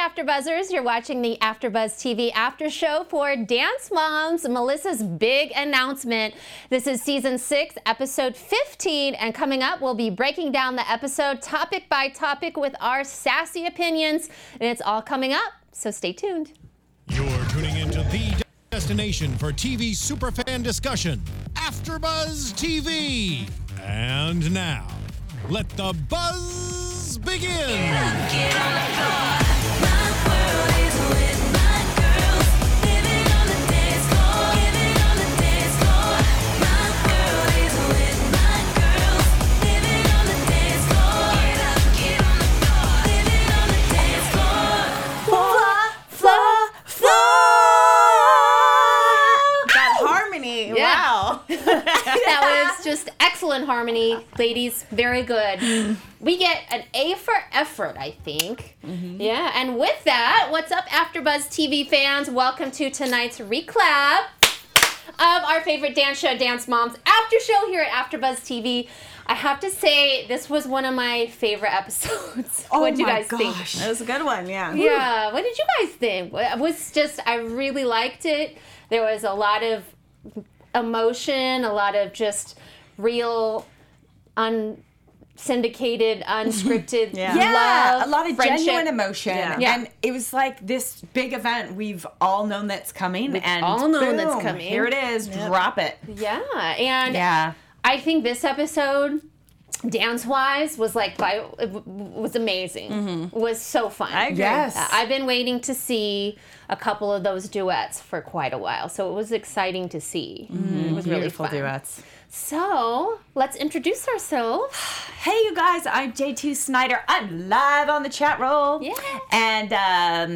AfterBuzzers. You're watching the AfterBuzz TV After Show for Dance Moms. Melissa's big announcement. This is season six, episode 15, and coming up, we'll be breaking down the episode topic by topic with our sassy opinions, and it's all coming up. So stay tuned. You're tuning into the destination for TV superfan discussion, AfterBuzz TV. And now, let the buzz begin. That just excellent harmony, ladies. Very good. Mm. We get an A for effort, I think. Mm-hmm. Yeah, and with that, what's up, AfterBuzz TV fans? Welcome to tonight's reclap of our favorite dance show, Dance Moms After Show here at AfterBuzz TV. I have to say, this was one of my favorite episodes. Oh what do you my guys think? It was a good one. Yeah. Yeah, what did you guys think? It was just I really liked it. There was a lot of emotion, a lot of just real unsyndicated, unscripted Yeah. Yeah, love, a lot of friendship. genuine emotion. Yeah. Yeah. And it was like this big event we've all known that's coming. and all known that's coming. Here it is. Drop it. Yeah, and Yeah. I think this episode dance wise was like by was amazing. Was so fun. I agree. Yes. Uh, I've been waiting to see a couple of those duets for quite a while, so it was exciting to see. It was really Beautiful fun. duets. So let's introduce ourselves. Hey, you guys, I'm JJ Snyder. I'm live on the chat roll. Yeah. And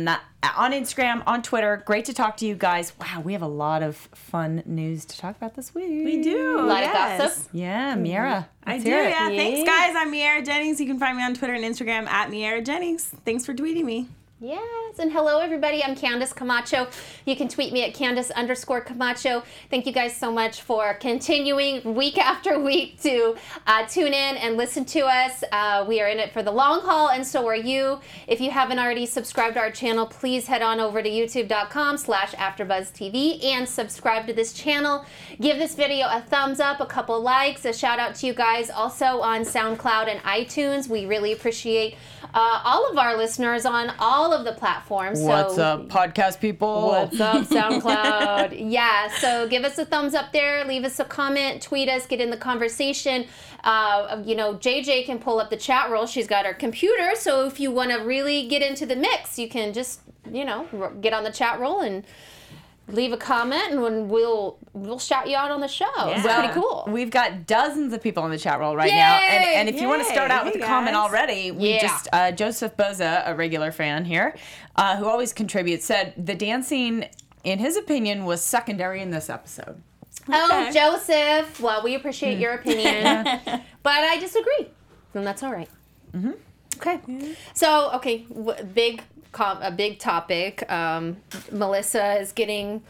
um, on Instagram, on Twitter. Great to talk to you guys. Wow, we have a lot of fun news to talk about this week. We do. A lot yes. of gossip. Yeah, Miaira. I do, yeah. Yeah. Thanks, guys. I'm Miaira Jennings. You can find me on Twitter and Instagram at Miaira Jennings. Thanks for tweeting me. Yes, and hello everybody. I'm Candice Camacho. You can tweet me at Candice underscore Camacho. Thank you guys so much for continuing week after week to uh, tune in and listen to us. Uh, we are in it for the long haul, and so are you. If you haven't already subscribed to our channel, please head on over to youtube.com slash AfterBuzzTV and subscribe to this channel. Give this video a thumbs up, a couple likes, a shout out to you guys also on SoundCloud and iTunes. We really appreciate uh, all of our listeners on all of the platforms. What's so, up, podcast people? What's up, SoundCloud? yeah, so give us a thumbs up there, leave us a comment, tweet us, get in the conversation. Uh, you know, JJ can pull up the chat roll. She's got her computer, so if you want to really get into the mix, you can just, you know, r- get on the chat roll and leave a comment, and when we'll we'll shout you out on the show. It's Yeah. pretty cool. We've got dozens of people in the chat roll right now. And, and if you want to start Yay. out with Hey, a comment already, we Yeah. just, uh, Joseph Boza, a regular fan here, uh, who always contributes, said the dancing, in his opinion, was secondary in this episode. Oh, Joseph. Well, we appreciate your opinion, but I disagree, and that's all right. Okay. So, okay, w- big com- a big topic. Um, Melissa is getting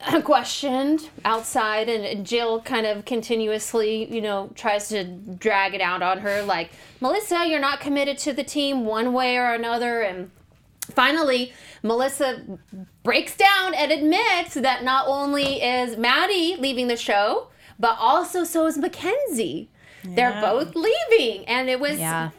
questioned outside, and- and Jill kind of continuously, you know, tries to drag it out on her, like Melissa, you're not committed to the team one way or another, and finally, Melissa breaks down and admits that not only is Maddie leaving the show, but also so is Mackenzie. They're both leaving, and it was Yeah.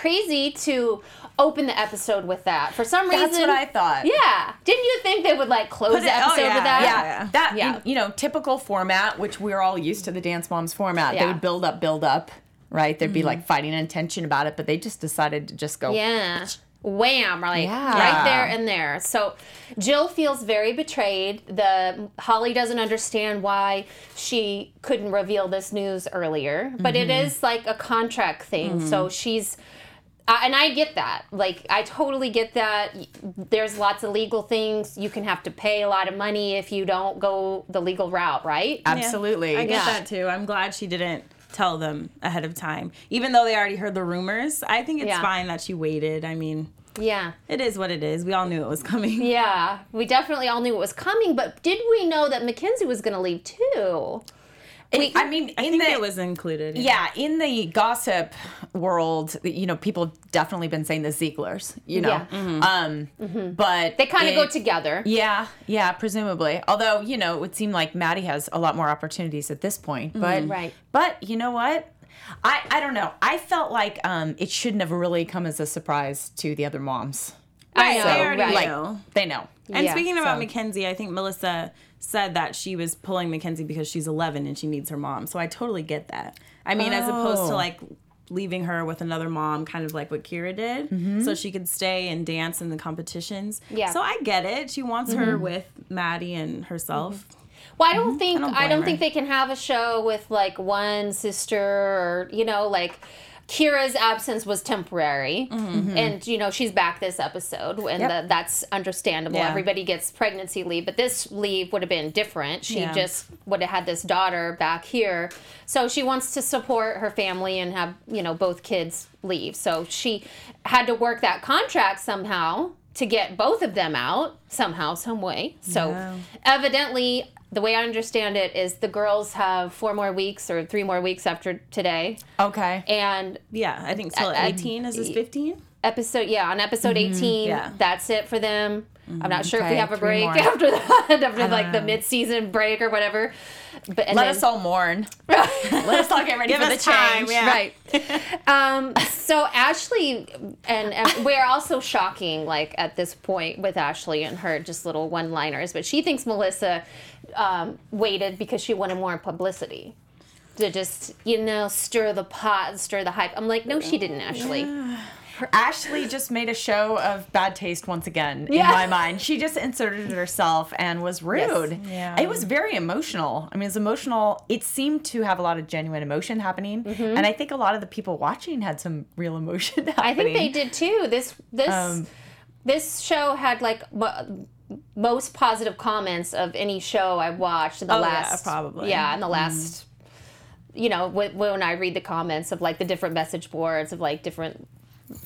Crazy to open the episode with that. For some reason, That's what I thought. Yeah, didn't you think they would like close Put the it- oh, episode yeah, with that? Yeah, Yeah. that Yeah. you know, typical format, which we're all used to the Dance Moms format. They would build up, build up, right? There'd be like fighting and tension about it, but they just decided to just go. Yeah. Wham, like Yeah. right there and there. So Jill feels very betrayed. The Holly doesn't understand why she couldn't reveal this news earlier, but it Mm-hmm. is like a contract thing. So she's uh, and I get that. Like, I totally get that. There's lots of legal things. You can have to pay a lot of money if you don't go the legal route, right? Absolutely. I get Yeah. that too. I'm glad she didn't tell them ahead of time. Even though they already heard the rumors, I think it's Yeah. fine that she waited. I mean, Yeah. it is what it is. We all knew it was coming. Yeah. We definitely all knew it was coming, but did we know that Mackenzie was going to leave too? I mean, I in think the it was included. yeah, in the gossip world, you know, people have definitely been saying the Zieglers, you know. Yeah. Mm-hmm. Um, but They kind of go together. Yeah, yeah, presumably. Although, you know, it would seem like Maddie has a lot more opportunities at this point. But Mm-hmm. Right. But you know what? I, I don't know. I felt like um, it shouldn't have really come as a surprise to the other moms. I know, they already right. Like know. they know. And Yeah, speaking about so- Mackenzie, I think Melissa said that she was pulling Mackenzie because she's 11 and she needs her mom. So I totally get that. I mean, as opposed to Oh. like leaving her with another mom, kind of like what Kira did, mm-hmm. so she could stay and dance in the competitions. Yeah. So I get it. She wants her mm-hmm. with Maddie and herself. Mm-hmm. Well, I don't think don't I don't, think they can have a show with like one sister or you know like Kira's absence was temporary, mm-hmm. and you know she's back this episode, and Yep. the, that's understandable. Yeah. Everybody gets pregnancy leave, but this leave would have been different. She Yeah. just would have had this daughter back here, so she wants to support her family and have you know both kids leave. So she had to work that contract somehow to get both of them out somehow, some way. So Yeah. evidently the way I understand it is the girls have four more weeks or three more weeks after today, Okay. and Yeah, I think till I- I- 18 is this 15? episode yeah on episode 18 Yeah. that's it for them. I'm not sure if we have a break more. after that, after like the know. mid-season break or whatever. But and Let then, us all mourn. Let us all get ready Give for the us time, change. yeah. right. um, so Ashley and, and we're also shocking like at this point with Ashley and her just little one-liners, but she thinks Melissa um, waited because she wanted more publicity. To just you know stir the pot and stir the hype. I'm like, no, she didn't actually. Ashley just made a show of bad taste once again Yeah. in my mind. She just inserted herself and was rude. Yeah. It was very emotional. I mean, it's emotional. It seemed to have a lot of genuine emotion happening, and I think a lot of the people watching had some real emotion happening. I think they did too. This this Um, this show had like mo- most positive comments of any show I've watched in the Oh, yeah, last probably. yeah in the mm-hmm. last you know when, when I read the comments of like the different message boards of like different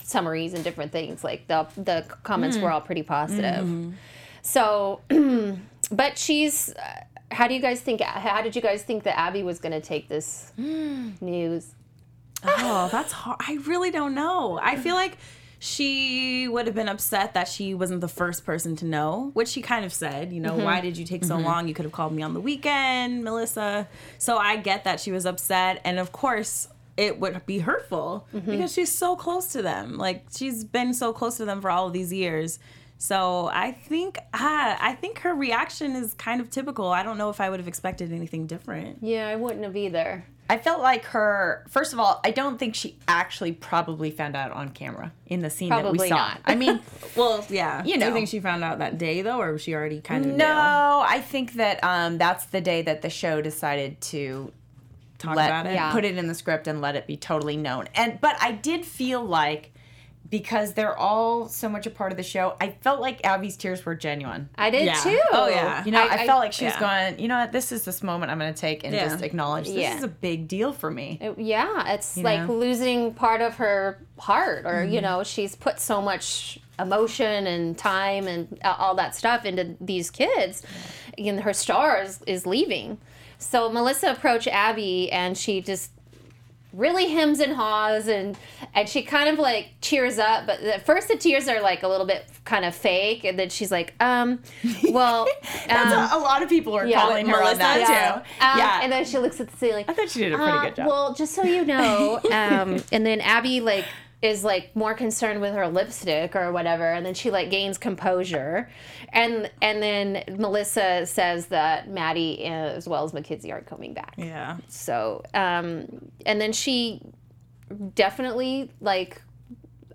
summaries and different things like the the comments were mm. all pretty positive. Mm-hmm. So, but she's. Uh, how do you guys think? How did you guys think that Abby was going to take this news? Oh, that's hard. I really don't know. I feel like she would have been upset that she wasn't the first person to know, which she kind of said, you know, why mm-hmm. did you take so mm-hmm. long? You could have called me on the weekend, Melissa. So I get that she was upset. And of course, it would be hurtful mm-hmm. because she's so close to them. Like, she's been so close to them for all of these years. So I think ah, I think her reaction is kind of typical. I don't know if I would have expected anything different. Yeah, I wouldn't have either. I felt like her. First of all, I don't think she actually probably found out on camera in the scene that we saw. not. I mean, Well, yeah. You Do know. you think she found out that day though, or was she already kind of knew? no, I think that um, that's the day that the show decided to talk let about it? Yeah. put it in the script and let it be totally known. And but I did feel like because they're all so much a part of the show, I felt like Abby's tears were genuine. I did Yeah. too. Oh, yeah. You know, I, felt like she was yeah. going, you know what, this is this moment I'm going to take and Yeah. just acknowledge this Yeah. is a big deal for me. It- yeah, it's You like know? losing part of her heart, or Mm-hmm. you know, she's put so much emotion and time and all that stuff into these kids, and her star is, is leaving. So Melissa approached Abby, and she just really hems and haws and and she kind of like cheers up but at first the tears are like a little bit kind of fake and then she's like um well That's um, a, a lot of people are yeah. calling her on that yeah. too. Um, yeah. and then she looks at the ceiling I thought she did a pretty uh, good job. Well, just so you know, um, and then Abby like is like more concerned with her lipstick or whatever, and then she like gains composure, and and then Melissa says that Maddie as well as Mackenzie aren't coming back. Yeah. So, um, and then she definitely like.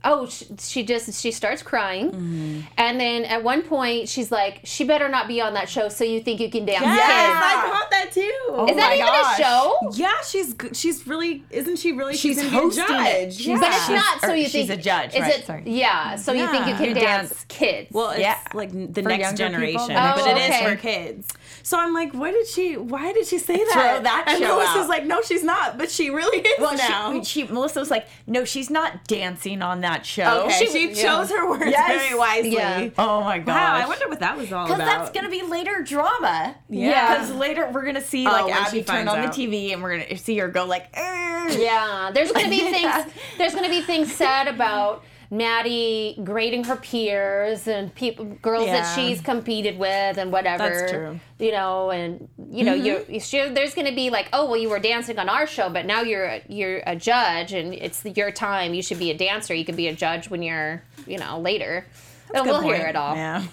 Oh, she, she just she starts crying, Mm-hmm. and then at one point she's like, "She better not be on that show." So you think you can dance? Yes, kids." I thought that too. Is that even gosh. a show? yeah, she's good. She's really, isn't she really? She's gonna a hosting it. judge. She's- Yeah. But it's She's- not so or you she's think a judge, Is right, it? sorry. Yeah. So you think you can You dance, dance. kids? Well, it's Yeah. like the For next generation, people? but Oh, it is okay. for kids. So I'm like, what did she? Why did she say that? Throw that and show Melissa's out. like, no, she's not, but she really is Well, now. she, she Melissa was like, no, she's not dancing on that that show. Okay, she, chose her words Yes. very wisely. Yeah. Oh my god! Wow, I wonder what that was all about. Because that's gonna be later drama. Yeah. Because later we're gonna see Oh, like when Abby she turn on out. the TV and we're gonna see her go like, "Ugh." Yeah, there's gonna be things. There's gonna be things said about Maddie grading her peers and people, girls that she's competed with and whatever. That's true. You know, and you know, you sure there's gonna be like, oh well, you were dancing on our show, but now you're a- you're a judge and it's your time. You should be a dancer. You can be a judge when you're you know later. And we'll hear it all. Yeah.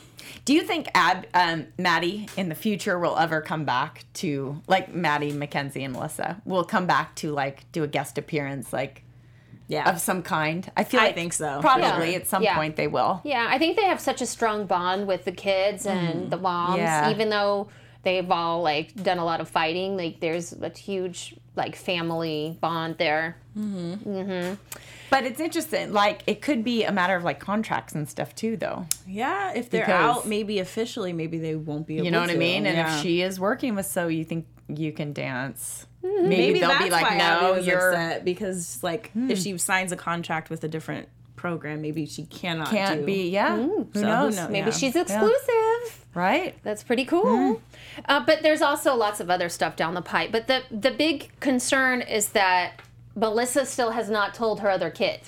Do you think Ab, um, Maddie in the future will ever come back to like Maddie, Mackenzie, and Melissa will come back to like do a guest appearance like Yeah. of some kind? I feel I like think so. Probably Yeah. at some Yeah. point they will. Yeah, I think they have such a strong bond with the kids and the moms, Yeah. even though they've all like done a lot of fighting. Like there's a huge like family bond there. Mm-hmm. Mm-hmm. But it's interesting. Like it could be a matter of like contracts and stuff too, though. Yeah, if they're Because- out, maybe officially, maybe they won't be able You know to. what I mean? And Yeah. if she is working with So, you think you can dance? Mm-hmm. Maybe, maybe they'll be like, no, you're upset because like if hmm. she signs a contract with a different program, maybe she cannot can't do. be. Yeah, who So knows? knows? Maybe Yeah. she's exclusive. Right? That's pretty cool. Hmm. Uh, but there's also lots of other stuff down the pipe. But the the big concern is that Melissa still has not told her other kid.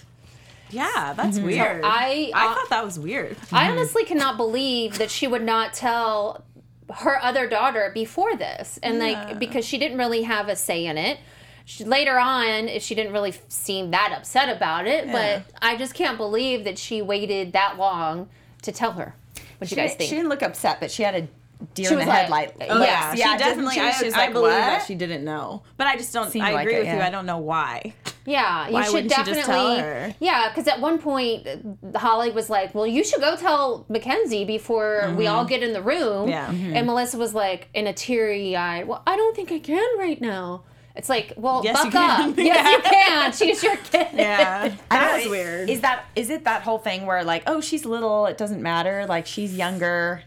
Yeah, that's mm-hmm. weird. I- I uh, thought that was weird. I mm-hmm. honestly cannot believe that she would not tell her other daughter before this, and Yeah. like because she didn't really have a say in it. She, later on, she didn't really seem that upset about it, Yeah. but I just can't believe that she waited that long to tell her. What She, you guys didn't- think? she didn't look upset, but she had a deer She in the like- headlight. Oh, looks. yeah, she definitely. she? I, She was I like, believe what? that she didn't know, but I just don't. Seemed I like agree it, with you. I don't know why. Yeah, you Why should definitely. just tell her? Yeah, because at one point Holly was like, "Well, you should go tell Mackenzie before we all get in the room." Mm-hmm. Yeah. Mhm. and Melissa was like, in a teary eye, "Well, I don't think I can right now." It's like, well, Yes, buck up. yes, you can. She's your kid. Yeah, that was weird. Is that is it that whole thing where like, oh, she's little, it doesn't matter, like she's younger.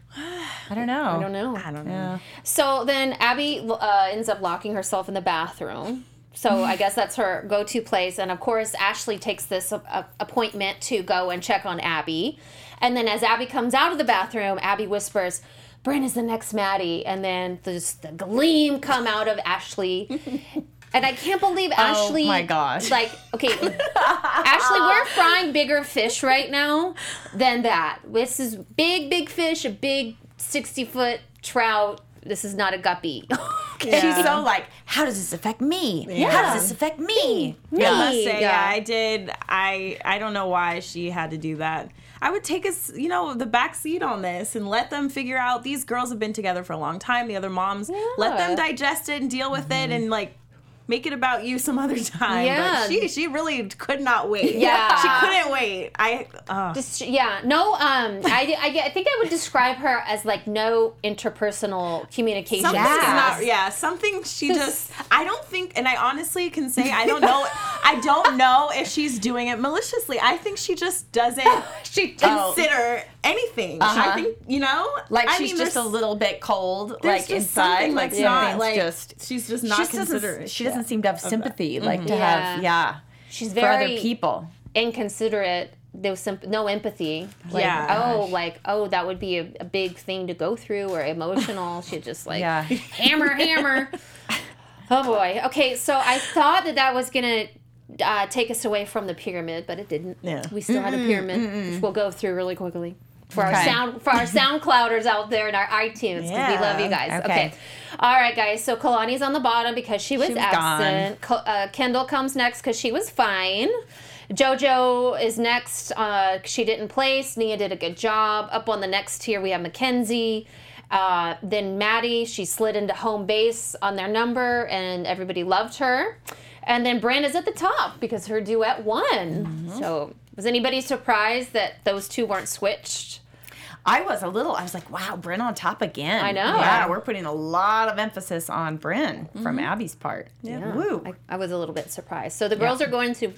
I don't know. I don't know. I don't know. Yeah. So then Abby uh, ends up locking herself in the bathroom. So I guess that's her go-to place, and of course Ashley takes this uh, appointment to go and check on Abby. And then as Abby comes out of the bathroom, Abby whispers, "Bryn is the next Maddie," and then there's the gleam come out of Ashley. And I can't believe Ashley. Oh my gosh. Like, okay, Ashley, we're frying bigger fish right now than that. This is big, big fish, a big 60 foot trout. This is not a guppy. okay. She's so like, how does this affect me? How does this affect me? I must Me. say, Yeah. yeah, I did. I I don't know why she had to do that. I would take us, you know, the back seat on this and let them figure out. These girls have been together for a long time. The other moms, let them digest it and deal with it, mm-hmm. and like make it about you some other time. Yeah. But she she really could not wait. Yeah. she couldn't wait. I uh, Just, yeah, no, um, I, I, I think I would describe her as like no interpersonal communication. Something Yes. not yeah. Something she just I don't think and I honestly can say I don't know I don't know if she's doing it maliciously. I think she just doesn't She consider anything. I Uh-huh. think you know Like I she's mean, just a little bit cold, like just inside. something Like that's not like just she's just she not just doesn't, considerate. she doesn't seem to have sympathy, like to Yeah. have yeah She's for very other people. inconsiderate. No, symp- no empathy. Like, Yeah. Oh, like oh, that would be a, a big thing to go through or emotional. She just like Yeah. hammer, hammer. Oh boy. Okay, so I thought that that was gonna uh, take us away from the pyramid, but it didn't. Yeah. We still had a pyramid, which we'll go through really quickly. For our sound, for our SoundClouders out there and our iTunes, because we love you guys. Okay. Okay. All right, guys. So Kalani's on the bottom because she was, was absent. Ko- uh, Kendall comes next because she was fine. JoJo is next. Uh, she didn't place. Nia did a good job. Up on the next tier, we have Mackenzie. Uh, then Maddie, she slid into home base on their number, and everybody loved her. And then Bryn is at the top because her duet won. Mm-hmm. So, was anybody surprised that those two weren't switched? I was a little. I was like, wow, Bryn on top again. I know. Yeah, we're putting a lot of emphasis on Bryn from mm-hmm. Abby's part. Yeah. Woo. I, I was a little bit surprised. So the girls are going to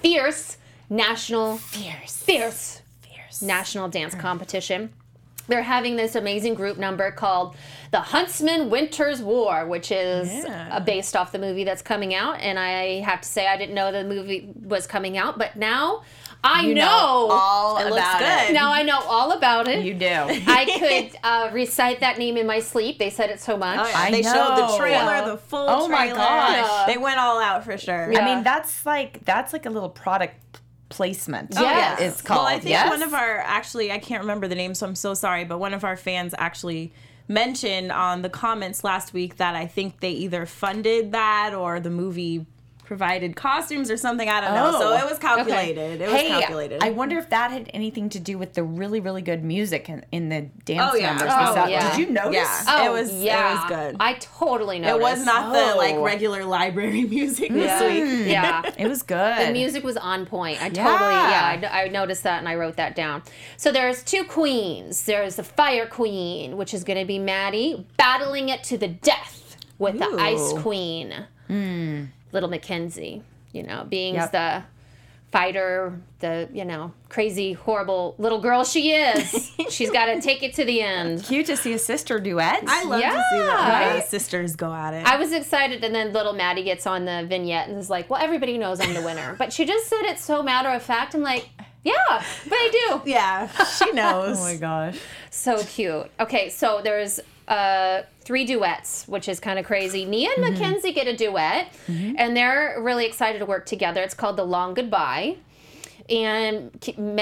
fierce national Fierce. fierce Fierce. national dance competition. They're having this amazing group number called The Huntsman Winter's War, which is Yeah. uh, based off the movie that's coming out. And I have to say, I didn't know the movie was coming out, but now I You know. all It looks about good. it. now I know all about it. You do. I could uh, recite that name in my sleep. They said it so much. Oh, yeah. I they showed the know. trailer, the full Oh my trailer. gosh. They went all out for sure. Yeah. I mean, that's like that's like a little product placement. Oh, yes. it's called. Well, I think yes? one of our actually I can't remember the name, so I'm so sorry, but one of our fans actually mentioned on the comments last week that I think they either funded that or the movie provided costumes or something. I don't know. So Oh. it was calculated. It was Hey, calculated. I wonder if that had anything to do with the really, really good music in, in the dance Oh, yeah. numbers. Oh, yeah. Did you notice? Yeah. Oh, It was- it was good. I totally noticed. it was not the like Oh. regular library music this Yeah. week. Hmm. Yeah. It was good. The music was on point. I totally, Yeah. yeah, I, I noticed that and I wrote that down. So there's two queens. There's the Fire Queen, which is going to be Maddie, battling it to the death with the Ice Ooh. Queen, hmm. Little Mackenzie. You know, being Yep. the fighter, the you know crazy, horrible little girl she is. She's got to take it to the end. Cute to see a sister duet. I love to see that Yeah. when the sisters go at it. I was excited, and then little Maddie gets on the vignette and is like, "Well, everybody knows I'm the winner," but she just said it so matter of fact. I'm like, "Yeah, but I do." yeah, she knows. oh my gosh. So cute. Okay, so there's uh, three duets, which is kind of crazy. Nia and Mackenzie get a duet, and they're really excited to work together. It's called The Long Goodbye. And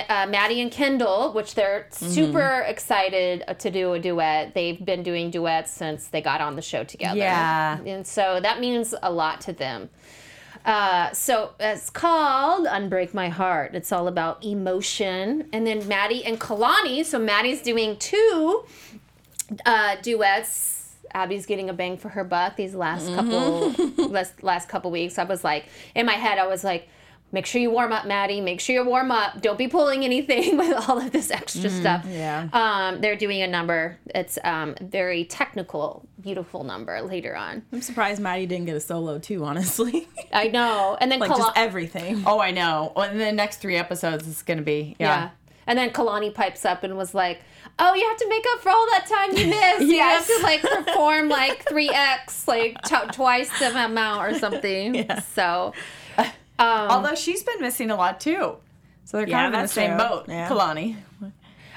uh, Maddie and Kendall, which they're super excited to do a duet. They've been doing duets since they got on the show together. Yeah. And so that means a lot to them. Uh, so it's called Unbreak My Heart. It's all about emotion. And then Maddie and Kalani. So Maddie's doing two uh, duets. Abby's getting a bang for her buck these last couple last, last couple weeks. I was like, in my head, I was like, make sure you warm up, Maddie. Make sure you warm up. Don't be pulling anything with all of this extra stuff. yeah. Um, they're doing a number. It's um, very technical, beautiful number later on. I'm surprised Maddie didn't get a solo too. Honestly, I know. And then like just everything. Oh, I know. Well, in the next three episodes, it's gonna be Yeah. yeah. And then Kalani pipes up and was like, "Oh, you have to make up for all that time you missed. You have to like perform like three x, like t- twice the amount or something." So, um, Although she's been missing a lot too, so they're Yeah, kind of in the same true. boat. Yeah. Kalani.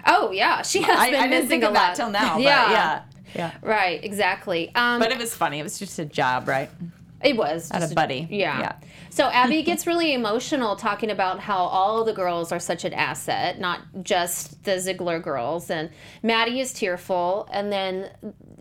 oh yeah, she has I, been I didn't missing think a of lot that till now. Yeah. Yeah. Yeah. Right. Exactly. Um, But it was funny. It was just a job, right? It was just a buddy. Yeah. Yeah. So Abby gets really emotional talking about how all the girls are such an asset, not just the Ziegler girls. And Maddie is tearful, and then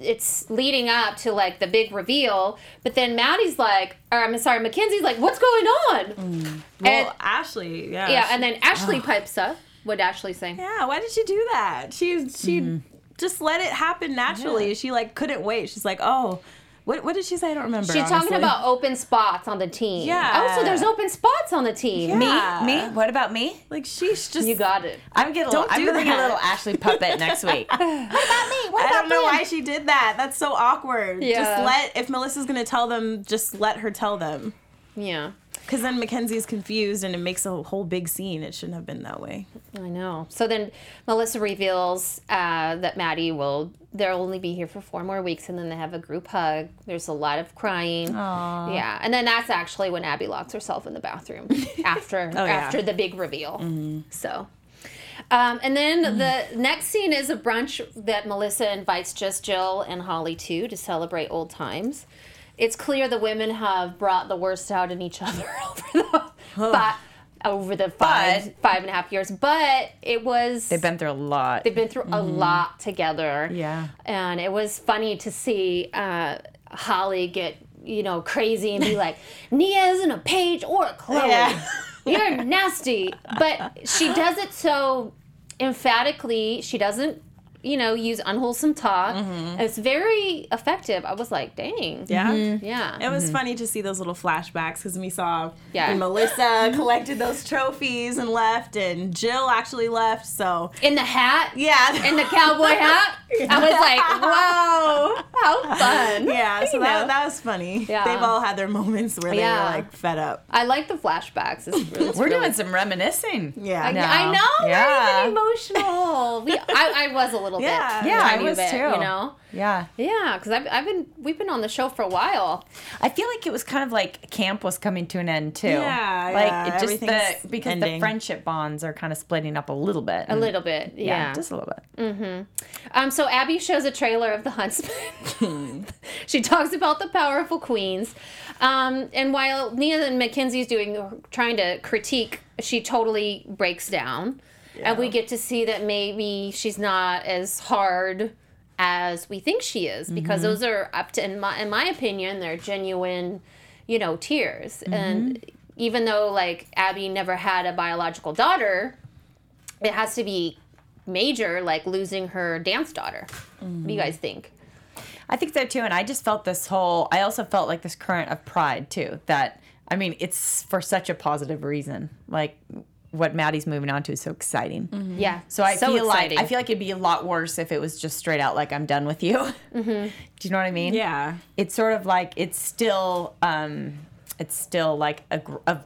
it's leading up to like the big reveal. But then Maddie's like, or I'm sorry, Mackenzie's like, "What's going on?" Well, And Ashley, yeah, yeah, she- and then Ashley pipes up. What Ashley say? yeah. Why did she do that? She she Mm-hmm. just let it happen naturally. She like couldn't wait. She's like, oh, what what did she say? I don't remember. She's talking about open spots on the team. Yeah. Oh, so there's open spots on the team. Yeah. Me? Me? What about me? like she's just You got it. I'm getting. Don't I'm gonna be a little Ashley puppet next week. what about me? What I about don't know me? why she did that. That's so awkward. Yeah. Just let if Melissa's gonna tell them, just let her tell them. Yeah. Because then Mackenzie is confused and it makes a whole big scene. It shouldn't have been that way. I know. So then Melissa reveals uh, that Maddie will, they'll only be here for four more weeks and then they have a group hug. There's a lot of crying. Aww. Yeah. And then that's actually when Abby locks herself in the bathroom after, Oh, yeah. after the big reveal. So. Um, and then the next scene is a brunch that Melissa invites just Jill and Holly to to celebrate old times. It's clear the women have brought the worst out in each other over the five, over the five five and a half years. But it was They've been through a lot. they've been through a lot together. Yeah. and it was funny to see uh, Holly get you know crazy and be like, Nia isn't a Paige or a Chloe. Yeah. You're nasty. But she does it so emphatically. She doesn't, you know, use unwholesome talk. And it's very effective. I was like, dang. Yeah. Mm-hmm. Yeah. It was mm-hmm. funny to see those little flashbacks because we saw Yeah. when Melissa collected those trophies and left, and Jill actually left. So In the hat. yeah, In the cowboy hat. I was like, whoa, how fun. yeah. So You that, know. that was funny. Yeah. They've all had their moments where they Yeah. were like fed up. I like the flashbacks. It's really, it's We're really doing some reminiscing. Yeah. I, No. I know. Yeah. We're even emotional. We, I, I was a little Yeah. bit. Yeah, I was bit, too. You know. Yeah. Yeah, because I've, I've been we've been on the show for a while. I feel like it was kind of like camp was coming to an end too. Yeah, like yeah, it just everything's the because the friendship bonds are kind of splitting up a little bit. A little bit, yeah. just a little bit. Mm-hmm. Um, so Abby shows a trailer of The Huntsman. she talks about the powerful queens, um, and while Nia and Mackenzie's doing trying to critique, she totally breaks down, and we get to see that maybe she's not as hard as we think she is because mm-hmm. those are up to in my in my opinion they're genuine, you know, tears and. Mm-hmm. Even though like Abby never had a biological daughter, it has to be major, like losing her dance daughter. What do you mm-hmm. guys think? I think so too, and I just felt this whole. I also felt like this current of pride too. That I mean, it's for such a positive reason. Like what Maddie's moving on to is so exciting. Yeah. So I feel exciting. like I feel like it'd be a lot worse if it was just straight out like I'm done with you. Mm-hmm. Do you know what I mean? Yeah. It's sort of like it's still um, it's still like a, gr- a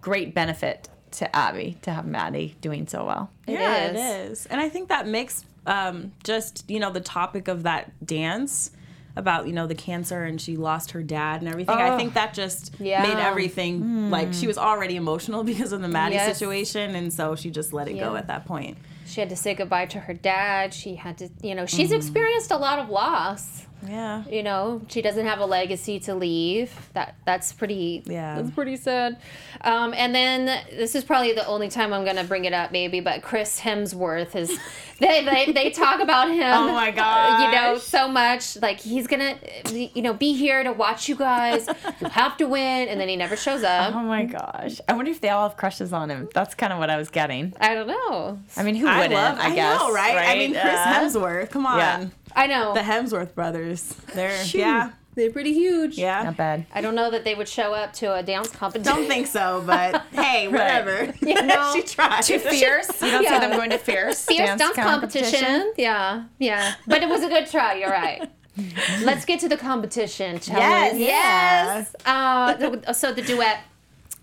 great benefit to Abby to have Maddie doing so well. yeah, is. it is. And I think that makes um, just, you know, the topic of that dance about, you know, the cancer and she lost her dad and everything. I Oh. think that just Yeah. made everything like she hmm. was already emotional because of the Maddie Yes. situation. And so she just let it go at that point. she had to say goodbye to her dad. She had to, you know, she's mm-hmm. experienced a lot of loss. Yeah. You know, she doesn't have a legacy to leave. That that's pretty. Yeah. that's pretty sad. Um, and then this is probably the only time I'm gonna bring it up, maybe. But Chris Hemsworth is. They, they, they talk about him. Oh my uh, You know, so much. Like he's gonna, you know, be here to watch you guys. you have to win, and then he never shows up. Oh my gosh! I wonder if they all have crushes on him. That's kind of what I was getting. I don't know. I mean, who I wouldn't? love, I, guess. know, right? I mean, Chris Uh, Hemsworth, come on. yeah. I know. The Hemsworth brothers. They're, Shoo. yeah. They're pretty huge. Yeah. Not bad. I don't know that they would show up to a dance competition. Don't think so, but hey, whatever. You know, she tried. Too fierce. You don't Yeah. see them going to fierce. fierce dance, competition. Yeah, yeah. But it was a good try. You're right. Let's get to the competition, shall Yes. we? Yes. Uh, so the duet.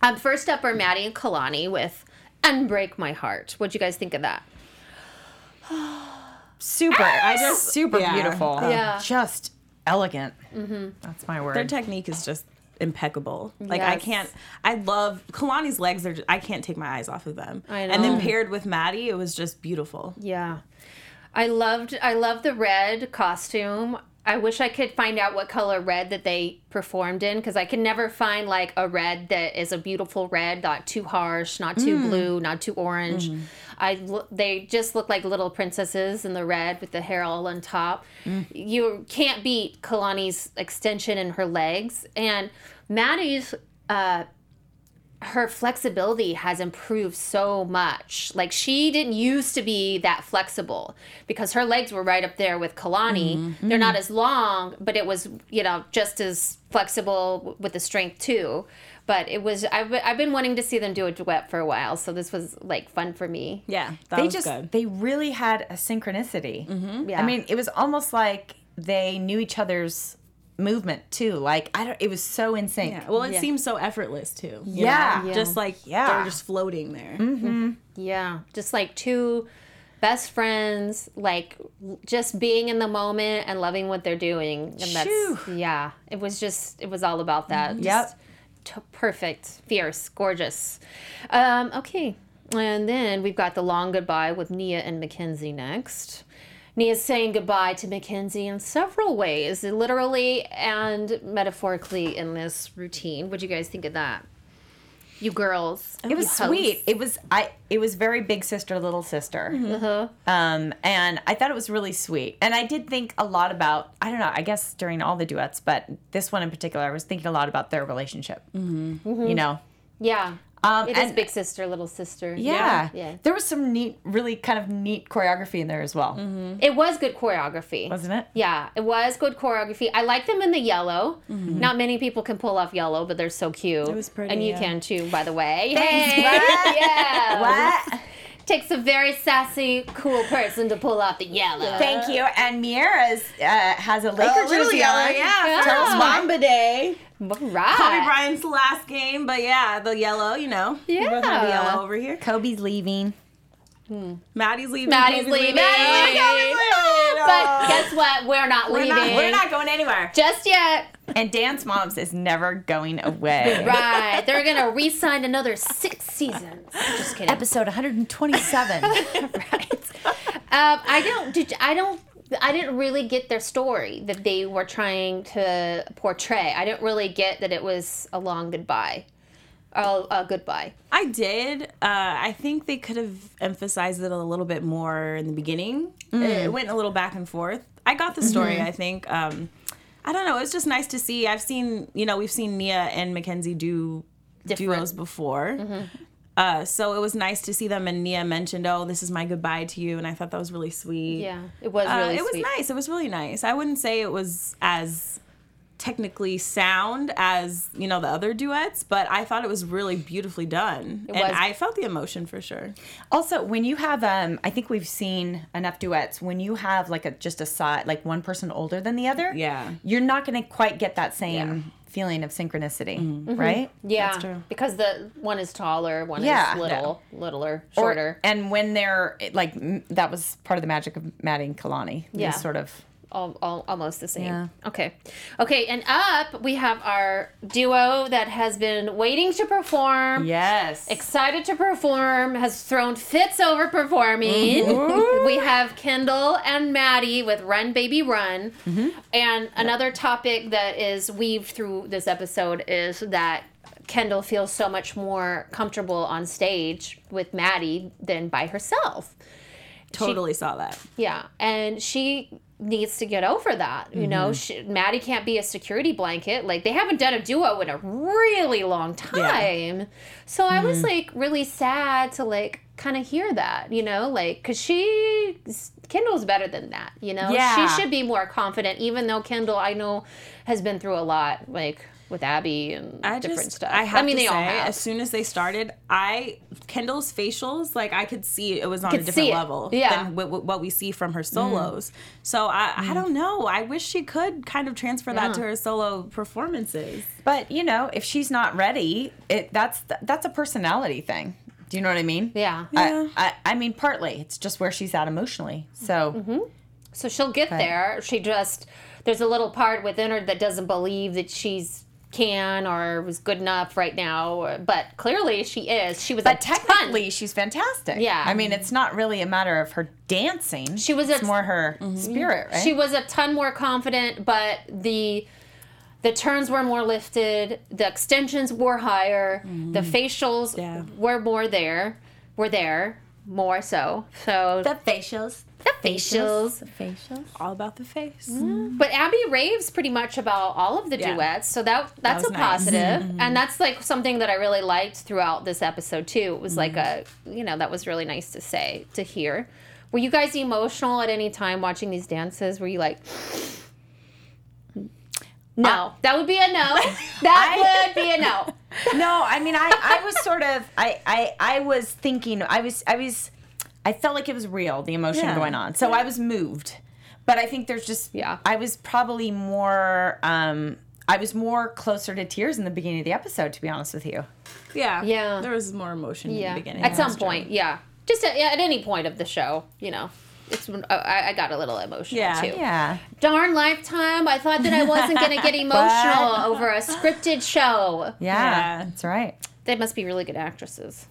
Um, first up are Maddie and Kalani with "Unbreak My Heart." What'd you guys think of that? Super. I just- super yeah. beautiful. Yeah. Just elegant. Mm-hmm. That's my word. Their technique is just impeccable. Like I can't. I love Kalani's legs. Are. Just, I can't take my eyes off of them. I know. And then paired with Maddie, it was just beautiful. Yeah. I loved I loved the red costume. I wish I could find out what color red that they performed in because I can never find like a red that is a beautiful red, not too harsh, not too mm. blue, not too orange. Mm. I lo- they just look like little princesses in the red with the hair all on top. Mm. You can't beat Kalani's extension in her legs and Maddie's uh, her flexibility has improved so much. Like she didn't used to be that flexible because her legs were right up there with Kalani. Mm-hmm. They're not as long, but it was, you know, just as flexible with the strength too. But it was I've been, I've been wanting to see them do a duet for a while, so this was like fun for me. Yeah, that they was just good. they really had a synchronicity. Mm-hmm. Yeah. I mean, it was almost like they knew each other's movement too. Like I don't. It was so insane. Yeah. Well, it Yeah. seems so effortless too. Yeah. Yeah. Just like Yeah. they're just floating there. Yeah, just like two best friends, like just being in the moment and loving what they're doing. And that's Shoo. yeah, it was just it was all about that. Yep. T- perfect, fierce, gorgeous. Um, okay, and then we've got the long goodbye with Nia and Mackenzie next. Nia's saying goodbye to Mackenzie in several ways, literally and metaphorically in this routine. What do you guys think of that? You girls. It was sweet. It was I. It was very big sister, little sister. Uh-huh. Um, and I thought it was really sweet. And I did think a lot about. I don't know. I guess during all the duets, but this one in particular, I was thinking a lot about their relationship. Mm-hmm. You know. Yeah. Um, It is and- big sister, little sister. Yeah. Yeah. There was some neat, really kind of neat choreography in there as well, It was good choreography. wasn't it? Yeah, it was good choreography. I like them in the yellow. Not many people can pull off yellow, but they're so cute. It was pretty, And you yeah. can too, by the way. Thanks, Hey! what? yeah. What? Takes a very sassy, cool person to pull off the yellow. Thank you. And Miaira's uh, has a Laker jersey on. yeah. Tell us why. Mamba Day. Right. Kobe Bryant's last game, but yeah, the yellow, you know. We both have the Yeah. yellow over here. Kobe's leaving. Maddie's leaving. Maddie's Kobe's leaving. Maddie's leaving. but guess what? We're not We're leaving. not, we're not going anywhere. just yet. And Dance Moms is never going away. Right. They're gonna re-sign another six seasons. Just kidding. Episode 127. right. Um, I don't. Did, I don't. I didn't really get their story that they were trying to portray. I didn't really get that it was a long goodbye, or a goodbye. I did. Uh, I think they could have emphasized it a little bit more in the beginning. It went a little back and forth. I got the story. I think. Um, I don't know. It was just nice to see. I've seen. You know, we've seen Nia and Mackenzie do Different. duos before. Uh, so it was nice to see them. And Nia mentioned, "Oh, this is my goodbye to you," and I thought that was really sweet. Yeah, it was Uh, really. it was nice. It was really nice. I wouldn't say it was as technically sound as you know the other duets, but I thought it was really beautifully done, and was. I felt the emotion for sure. Also, when you have, um, I think we've seen enough duets. When you have like a just a side, like one person older than the other, Yeah. you're not going to quite get that same feeling of synchronicity, mm-hmm. right? Mm-hmm. Yeah, That's true. because the one is taller, one Yeah. is little, littler, Or- shorter. and when they're like, that was part of the magic of Maddie and Kalani. Yeah. sort of. All, all, almost the same. Yeah. Okay. Okay, and up we have our duo that has been waiting to perform. Yes. Excited to perform, has thrown fits over performing. Mm-hmm. we have Kendall and Maddie with Run Baby Run. Mm-hmm. And another topic that is weaved through this episode is that Kendall feels so much more comfortable on stage with Maddie than by herself. Totally saw that. Yeah, and she needs to get over that. You Mm-hmm. know, she, Maddie can't be a security blanket. Like they haven't done a duo in a really long time. So I Mm-hmm. was like really sad to like kind of hear that. You know, like because she Kendall's better than that. You know, Yeah. she should be more confident. Even though Kendall, I know, has been through a lot. Like with Abby and I different just, stuff. I have mean, to they say, all have. as soon as they started, I Kendall's facials, like I could see it was on Could a different level Yeah. than w- w- what we see from her solos. So I, I don't know. I wish she could kind of transfer that to her solo performances. But you know, if she's not ready, it that's that's a personality thing. Do you know what I mean? Yeah. Yeah. I, I, I mean, partly it's just where she's at emotionally. So Mm-hmm. So she'll get there. She just there's a little part within her that doesn't believe that she's can or was good enough right now, but clearly she is. She was But a ton. technically, she's fantastic. Yeah. I mean, it's not really a matter of her dancing. She was It's a- more her mm-hmm. spirit, right? She was a ton more confident, but the the turns were more lifted, the extensions were higher, mm-hmm. the facials Yeah. were more there, were there more so. So the facials. The facials. Facials. All about the face. But Abby raves pretty much about all of the Yeah. duets, so that that's was a nice. positive. Mm-hmm. and that's like something that I really liked throughout this episode too. It was like a you know that was really nice to say to hear. Were you guys emotional at any time watching these dances? Were you like? No, that would be a no. That would be a no. No, I mean, I, I was sort of, I, I, I was thinking, I was, I was, I felt like it was real, the emotion Yeah. going on. So I was moved. But I think there's just, Yeah. I was probably more, um, I was more closer to tears in the beginning of the episode, to be honest with you. Yeah. Yeah. There was more emotion in the beginning. at some That's true. point, yeah. Just at, at any point of the show, you know. It's I, I got a little emotional Yeah. too. Yeah. darn lifetime i thought that i wasn't going to get emotional over a scripted show Yeah. Yeah. That's right. they must be really good actresses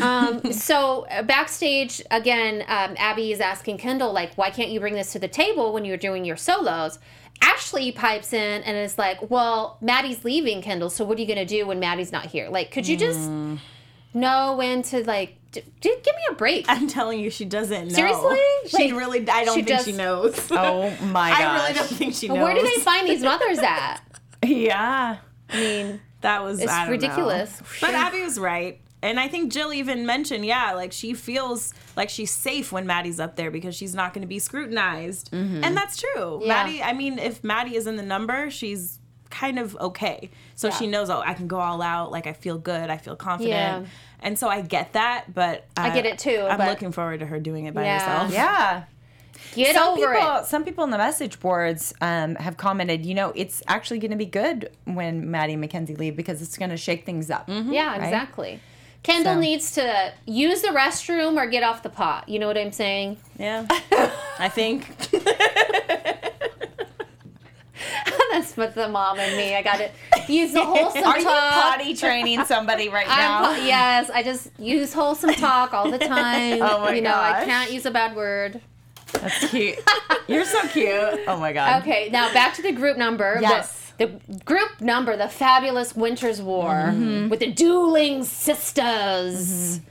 um, so uh, backstage again um, abby is asking kendall like why can't you bring this to the table when you're doing your solos ashley pipes in and is like well maddie's leaving kendall so what are you going to do when maddie's not here like could you just know when to like d- d- give me a break I'm telling you, she doesn't know. Seriously? She Like, really, I don't she think does- she knows. Oh my gosh. I really don't think she knows. where do they find these mothers at Yeah. i mean That was It's I don't know. ridiculous. But Abby was right. And I think Jill even mentioned, yeah, like she feels like she's safe when Maddie's up there because she's not going to be scrutinized. And that's true. Yeah. Maddie, I mean, if Maddie is in the number, she's kind of okay. So Yeah. she knows, oh, I can go all out. Like I feel good. I feel confident. Yeah. And so I get that, but I get it too, I'm but- looking forward to her doing it by Yeah. herself. Yeah. get some over people, it some people in the message boards um, have commented, you know, it's actually going to be good when Maddie and Mackenzie leave because it's going to shake things up. Yeah, exactly. Kendall so. needs to use the restroom or get off the pot. You know what I'm saying? Yeah. I think. That's with the mom and me. I got it. Use the wholesome Are talk. Are you potty training somebody right now? Po- yes, I just use wholesome talk all the time. Oh my You gosh. know, I can't use a bad word. That's cute. You're so cute. Oh my god. Okay, now back to the group number. Yes. The, group number, the fabulous Winter's War Mm-hmm. mm-hmm. with the dueling sisters. Mm-hmm.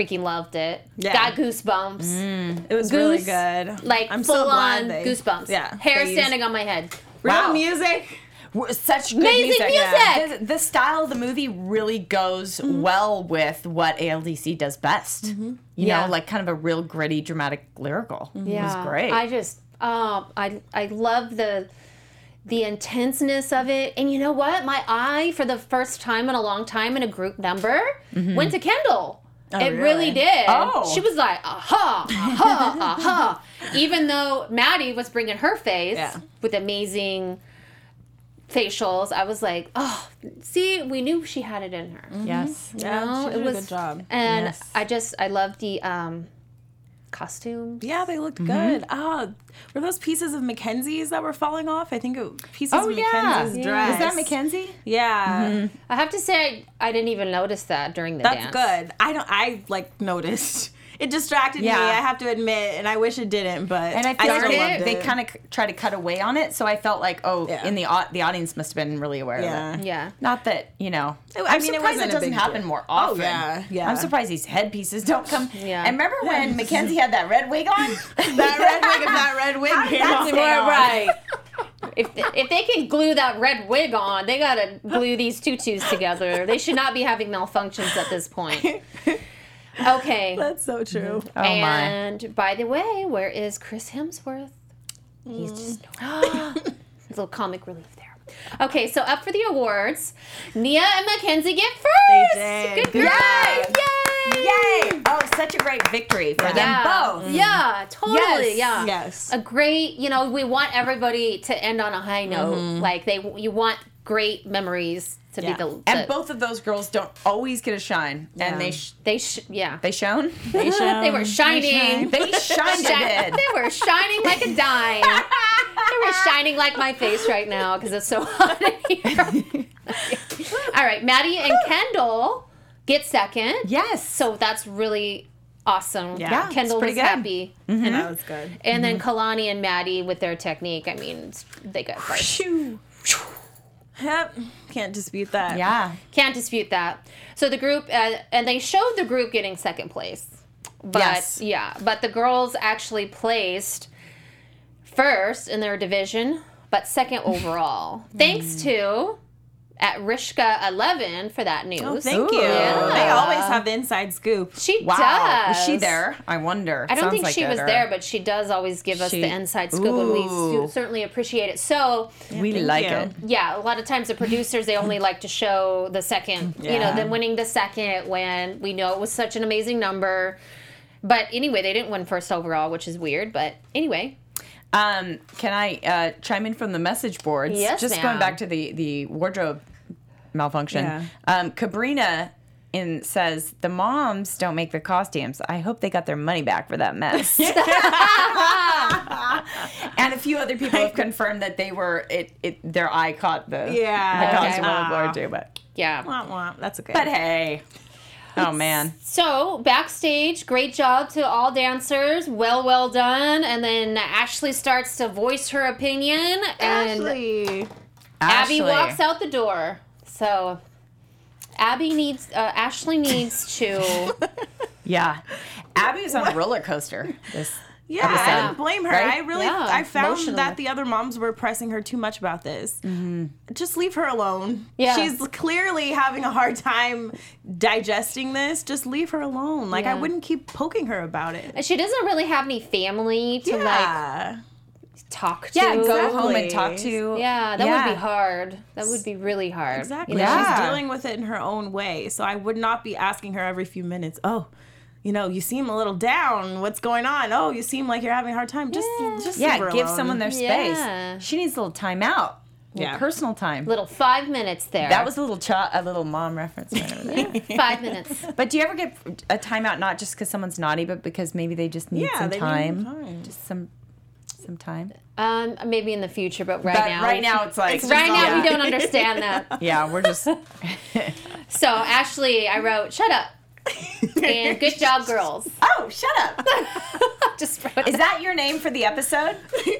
Freaking loved it. Yeah. Got goosebumps. Mm. It was really good. Like I'm full so on they- goosebumps. Yeah, Hair standing on my head. Real Wow. music. Such good Amazing music. music! The, style of the movie really goes mm-hmm. well with what ALDC does best. You Yeah. know, like kind of a real gritty, dramatic lyrical. It Yeah, was great. I just, oh, I, I love the, the intenseness of it. And you know what? My eye, for the first time in a long time in a group number, went to Kendall. it really, really? did. Oh. She was like, aha, aha, aha. Even though Maddie was bringing her face Yeah. with amazing facials, I was like, oh, see, we knew she had it in her. yes. You Yeah, know, did a good job. And Yes. I just, I love the um, costumes. Yeah, they looked Mm-hmm. good. Ah, were those pieces of Mackenzie's that were falling off? I think it pieces Oh of yeah. Mackenzie's Yeah. dress. Is that Mackenzie? Yeah, I have to say, I, I didn't even notice that during the that's dance. good. I don't. I like noticed. It distracted Yeah. me. I have to admit, and I wish it didn't. But And I feel still like they kind of try to cut away on it, so I felt like, oh, Yeah. in the au- the audience must have been really aware Yeah. of it. Yeah. Not that you know. I I'm mean, it surprised wasn't it doesn't happen deal. more often. Oh, yeah, yeah. I'm surprised these headpieces don't come. Yeah. And remember when Mackenzie had that red wig on? that red wig. If that red wig How did came off. Right, on? right. if, if they can glue that red wig on, they gotta glue these tutus together. They should not be having malfunctions at this point. Okay. That's so true. Mm-hmm. Oh my. and by the way, where is Chris Hemsworth? He's mm. just a little comic relief there. Okay, so up for the awards, Nia and Mackenzie get first. They did. Good Good girl. job. Yay! Yay! Oh, such a great victory for them Yeah. both. Yeah, totally. Yes. Yeah. Yes. A great, you know, we want everybody to end on a high note. Mm-hmm. Like they you want great memories to Yeah. be the, And both of those girls don't always get a shine, and they sh- they sh- yeah. they shone. They, shone. They were shining. They shined. They did. they were shining like a dime. they were shining like my face right now because it's so hot in here. All right, Maddie and Kendall get second. Yes. So that's really awesome. Yeah. Yeah, Kendall was good. happy. And that was good. And then mm-hmm. Kalani and Maddie with their technique. I mean, they got first. Yep. Can't dispute that. yeah. Can't dispute that. So the group, uh, and they showed the group getting second place. But Yes. yeah, but the girls actually placed first in their division, but second overall. Thanks to at Rishka 11 for that news. Oh, thank you. Yeah. They always have the inside scoop. She Wow. does. Was she there? I wonder. I don't Sounds think like she it, was or- there, but she does always give us She- the inside scoop, and we certainly appreciate it. So, we like you. it. yeah, a lot of times the producers they only like to show the second, yeah. you know, Yeah. them winning the second when we know it was such an amazing number. But anyway, they didn't win first overall, which is weird. But anyway, Um, can I uh, chime in from the message boards? Yes, Just ma'am. going back to the the wardrobe malfunction. Yeah. Um, Cabrina in says the moms don't make the costumes. I hope they got their money back for that mess. and a few other people have confirmed that they were it. it their eye caught the Yeah. the Okay. costume on the floor Ah. too. But yeah. Wah, wah. That's okay. but hey, oh man. So backstage, great job to all dancers. Well, well done. And then Ashley starts to voice her opinion, and Ashley. Abby Ashley. walks out the door. So Abby needs, uh, Ashley needs to. Yeah, Abby was on a roller coaster. This Yeah, I don't blame her. right? I really, Yeah, I found that the other moms were pressing her too much about this. Just leave her alone. Yeah. she's clearly having a hard time digesting this. Just leave her alone. Like I wouldn't keep poking her about it. She doesn't really have any family to like Yeah, talk to. Yeah, go home and talk to. Yeah, that Yeah. would be hard. That would be really hard. exactly. You know? Yeah. She's dealing with it in her own way. So I would not be asking her every few minutes. Oh. You know, you seem a little down. What's going on? Oh, you seem like you're having a hard time. Just, just Yeah, give alone. someone their space. Yeah. She needs a little time out. Yeah. Yeah. Personal time. Little five minutes there. That was a little cha- a little mom reference. right over there. five minutes. But do you ever get a timeout not just because someone's naughty, but because maybe they just need Yeah, some they need time? time. Just some sometime. Um, maybe in the future, but right But now, right now it's like right now yeah. we don't understand that. Yeah, we're just So Ashley, I wrote, "Shut up," and good job, girls. Oh, shut up. Just wrote Is that your name for the episode?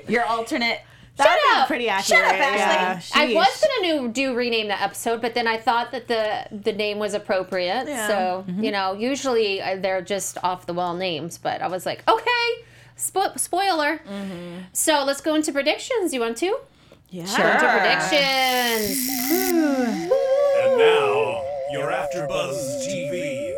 Your alternate That'd Shut up. pretty Shut up, Ashley. Yeah, I was gonna do, do rename the episode, but then I thought that the the name was appropriate. Yeah. So Mm-hmm. you know, usually uh, they're just off the wall names, but I was like, okay, spo- spoiler. Mm-hmm. So let's go into predictions. You want to? Yeah. Into Sure. predictions. And now, your AfterBuzz TV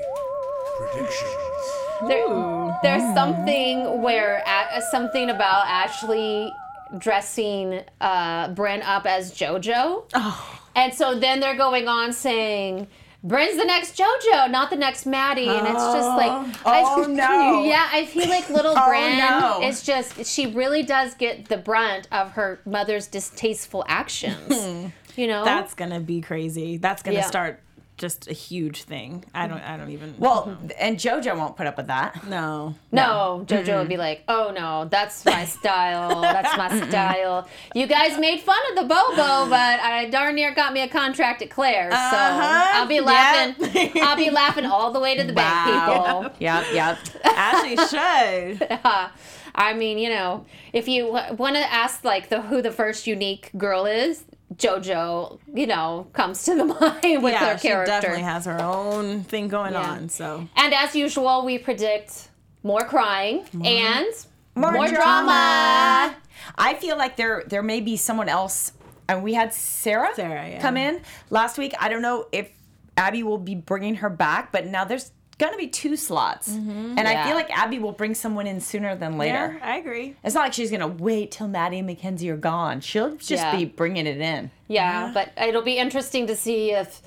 predictions. There, there's something where a, something about Ashley dressing uh, Bryn up as JoJo. Oh. And so then they're going on saying, Bryn's the next JoJo, not the next Maddie. And it's just like, Oh, I, no. Yeah, I feel like little Oh, Bryn no. is just, she really does get the brunt of her mother's distasteful actions. you know? That's gonna be crazy. That's gonna Yeah. start just a huge thing. I don't. I don't even. Well, and JoJo won't put up with that. no. No, JoJo would be like, "Oh no, that's my style. That's my style. You guys made fun of the Bobo, but I darn near got me a contract at Claire's, so Uh-huh. I'll be Yep. laughing. I'll be laughing all the way to the bank, people. Yep, yep. Ashley should. I mean, you know, if you want to ask like the who the first unique girl is, JoJo, you know, comes to the mind with yeah, her she character. definitely has her own thing going Yeah. on. So And as usual, we predict more crying and more, More drama. I feel like there there may be someone else, and we had Sarah, Sarah, yeah. come in last week. I don't know if Abby will be bringing her back, but now there's gonna be two slots, mm-hmm. and I feel like Abby will bring someone in sooner than later. yeah, I agree. It's not like she's gonna wait till Maddie and Mackenzie are gone. She'll just Yeah. be bringing it in. Yeah, but it'll be interesting to see if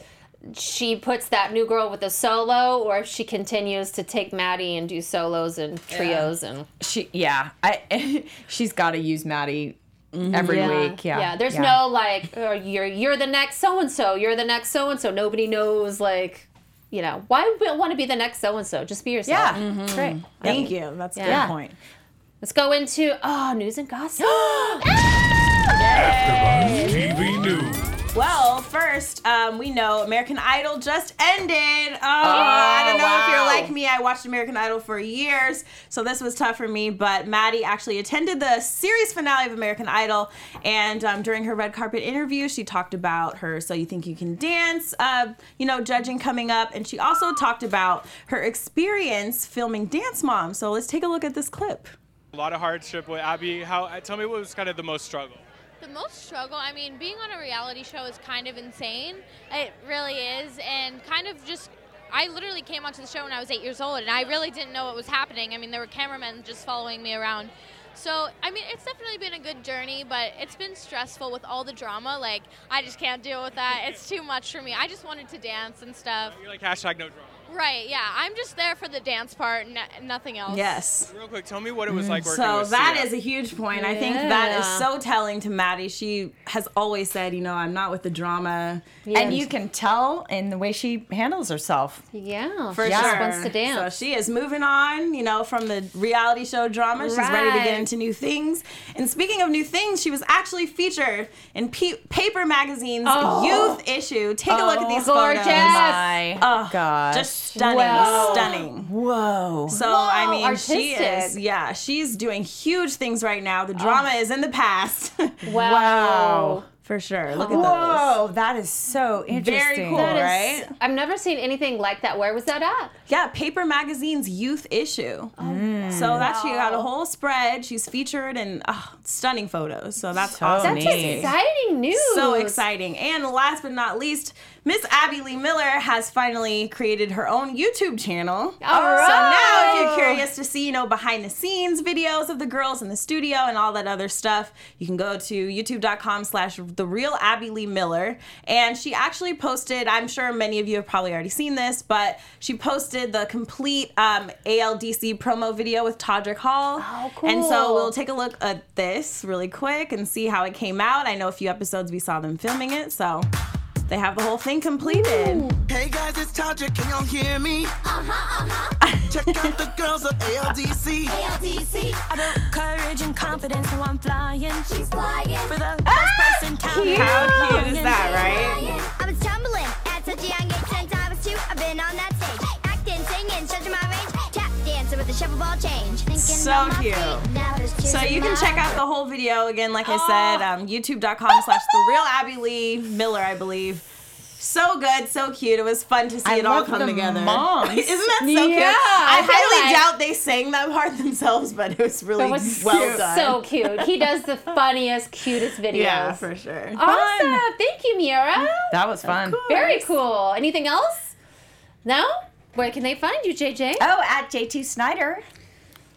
she puts that new girl with a solo or if she continues to take Maddie and do solos and trios and She, yeah, I. she's got to use Maddie mm-hmm. every week. Yeah, yeah. There's no like oh, you're you're the next so and so. You're the next so and so. Nobody knows like you know why want to be the next so and so. Just be yourself. Yeah, mm-hmm. that's right. Thank you. That's a Yeah. good point. Let's go into oh news and gossip. AfterBuzz TV News. Well, first, um, we know American Idol just ended. Oh, I don't know if you're like me. I watched American Idol for years, so this was tough for me. But Maddie actually attended the series finale of American Idol, and um, during her red carpet interview, she talked about her "So You Think You Can Dance," uh, you know, judging coming up, and she also talked about her experience filming Dance Mom. So let's take a look at this clip. A lot of hardship with Abby. How? Tell me what was kind of the most struggle. The most struggle, I mean, being on a reality show is kind of insane. It really is. And kind of just, I literally came onto the show when I was eight years old and I really didn't know what was happening. I mean, there were cameramen just following me around. So, I mean, it's definitely been a good journey, but it's been stressful with all the drama. Like, I just can't deal with that. It's too much for me. I just wanted to dance and stuff. You're like hashtag no drama. Right, yeah. I'm just there for the dance part, n- nothing else. Yes. Real quick, tell me what it was mm. like working So with that Sia. is a huge point. I think that is so telling to Maddie. She has always said, you know, I'm not with the drama. And you can tell in the way she handles herself. Yeah, For she sure. just wants to dance. So she is moving on, you know, from the reality show drama. She's ready to get into new things. And speaking of new things, she was actually featured in Pe- Paper Magazine's Oh. youth issue. Take a look at these oh, gorgeous. photos. My Oh, gosh. Just stunning, Wow. stunning. Whoa. So I mean, she is yeah, she's doing huge things right now. The drama oh. is in the past, wow. Wow. for sure. Look at those. Whoa, that is so interesting. Very cool. That is- Right? I've never seen anything like that. Where was that at? Yeah, Paper Magazine's youth issue. Oh, mm. So that's she got a whole spread. She's featured in oh, stunning photos. So that's So awesome. That's to neat. exciting news. So exciting. And last but not least, Miss Abby Lee Miller has finally created her own YouTube channel. All right. So now if you're curious to see, you know, behind the scenes videos of the girls in the studio and all that other stuff, you can go to youtube.com slash the real Abby Lee Miller. And she actually posted, I'm sure many of you have probably already seen this, but she posted the complete um, ALDC promo video with Todrick Hall. Oh, cool. And so we'll take a look at this really quick and see how it came out. I know a few episodes we saw them filming it, so they have the whole thing completed. Hey guys, it's Todrick. Can y'all hear me? Uh-huh, uh-huh. Check out the girls of ALDC. ALDC. I built courage and confidence, so I'm flying. She's flying for the best person counting. How cute is that, right? I was tumbling at such a young age since I was two. I've been on that dancing shuffle ball change. Thinking So cute. feet, now there's tears So you can check out the whole video again, like I said, um, youtube.com slash the real Abby Lee Miller, I believe. So good, so cute. It was fun to see I it all come the together. moms. Isn't that so cute? Yeah, I I highly like- doubt they sang that part themselves, but it was really That was well so, done. so cute. He does the funniest, cutest videos. yeah, for sure. Awesome. Thank you, Miaira. That was fun. Very cool. Anything else? No? Where can they find you, JJ? Oh, at J2 Snyder.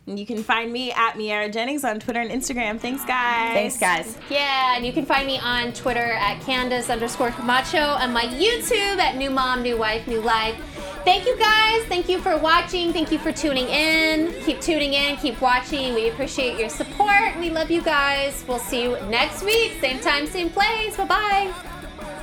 And You can find me at Miaira Jennings on Twitter and Instagram. Thanks, guys. Thanks, guys. Yeah, and you can find me on Twitter at Candice underscore Camacho and my YouTube at New Mom, New Wife, New Life. Thank you guys. Thank you for watching. Thank you for tuning in. Keep tuning in. Keep watching. We appreciate your support. We love you guys. We'll see you next week. Same time, same place. Bye bye.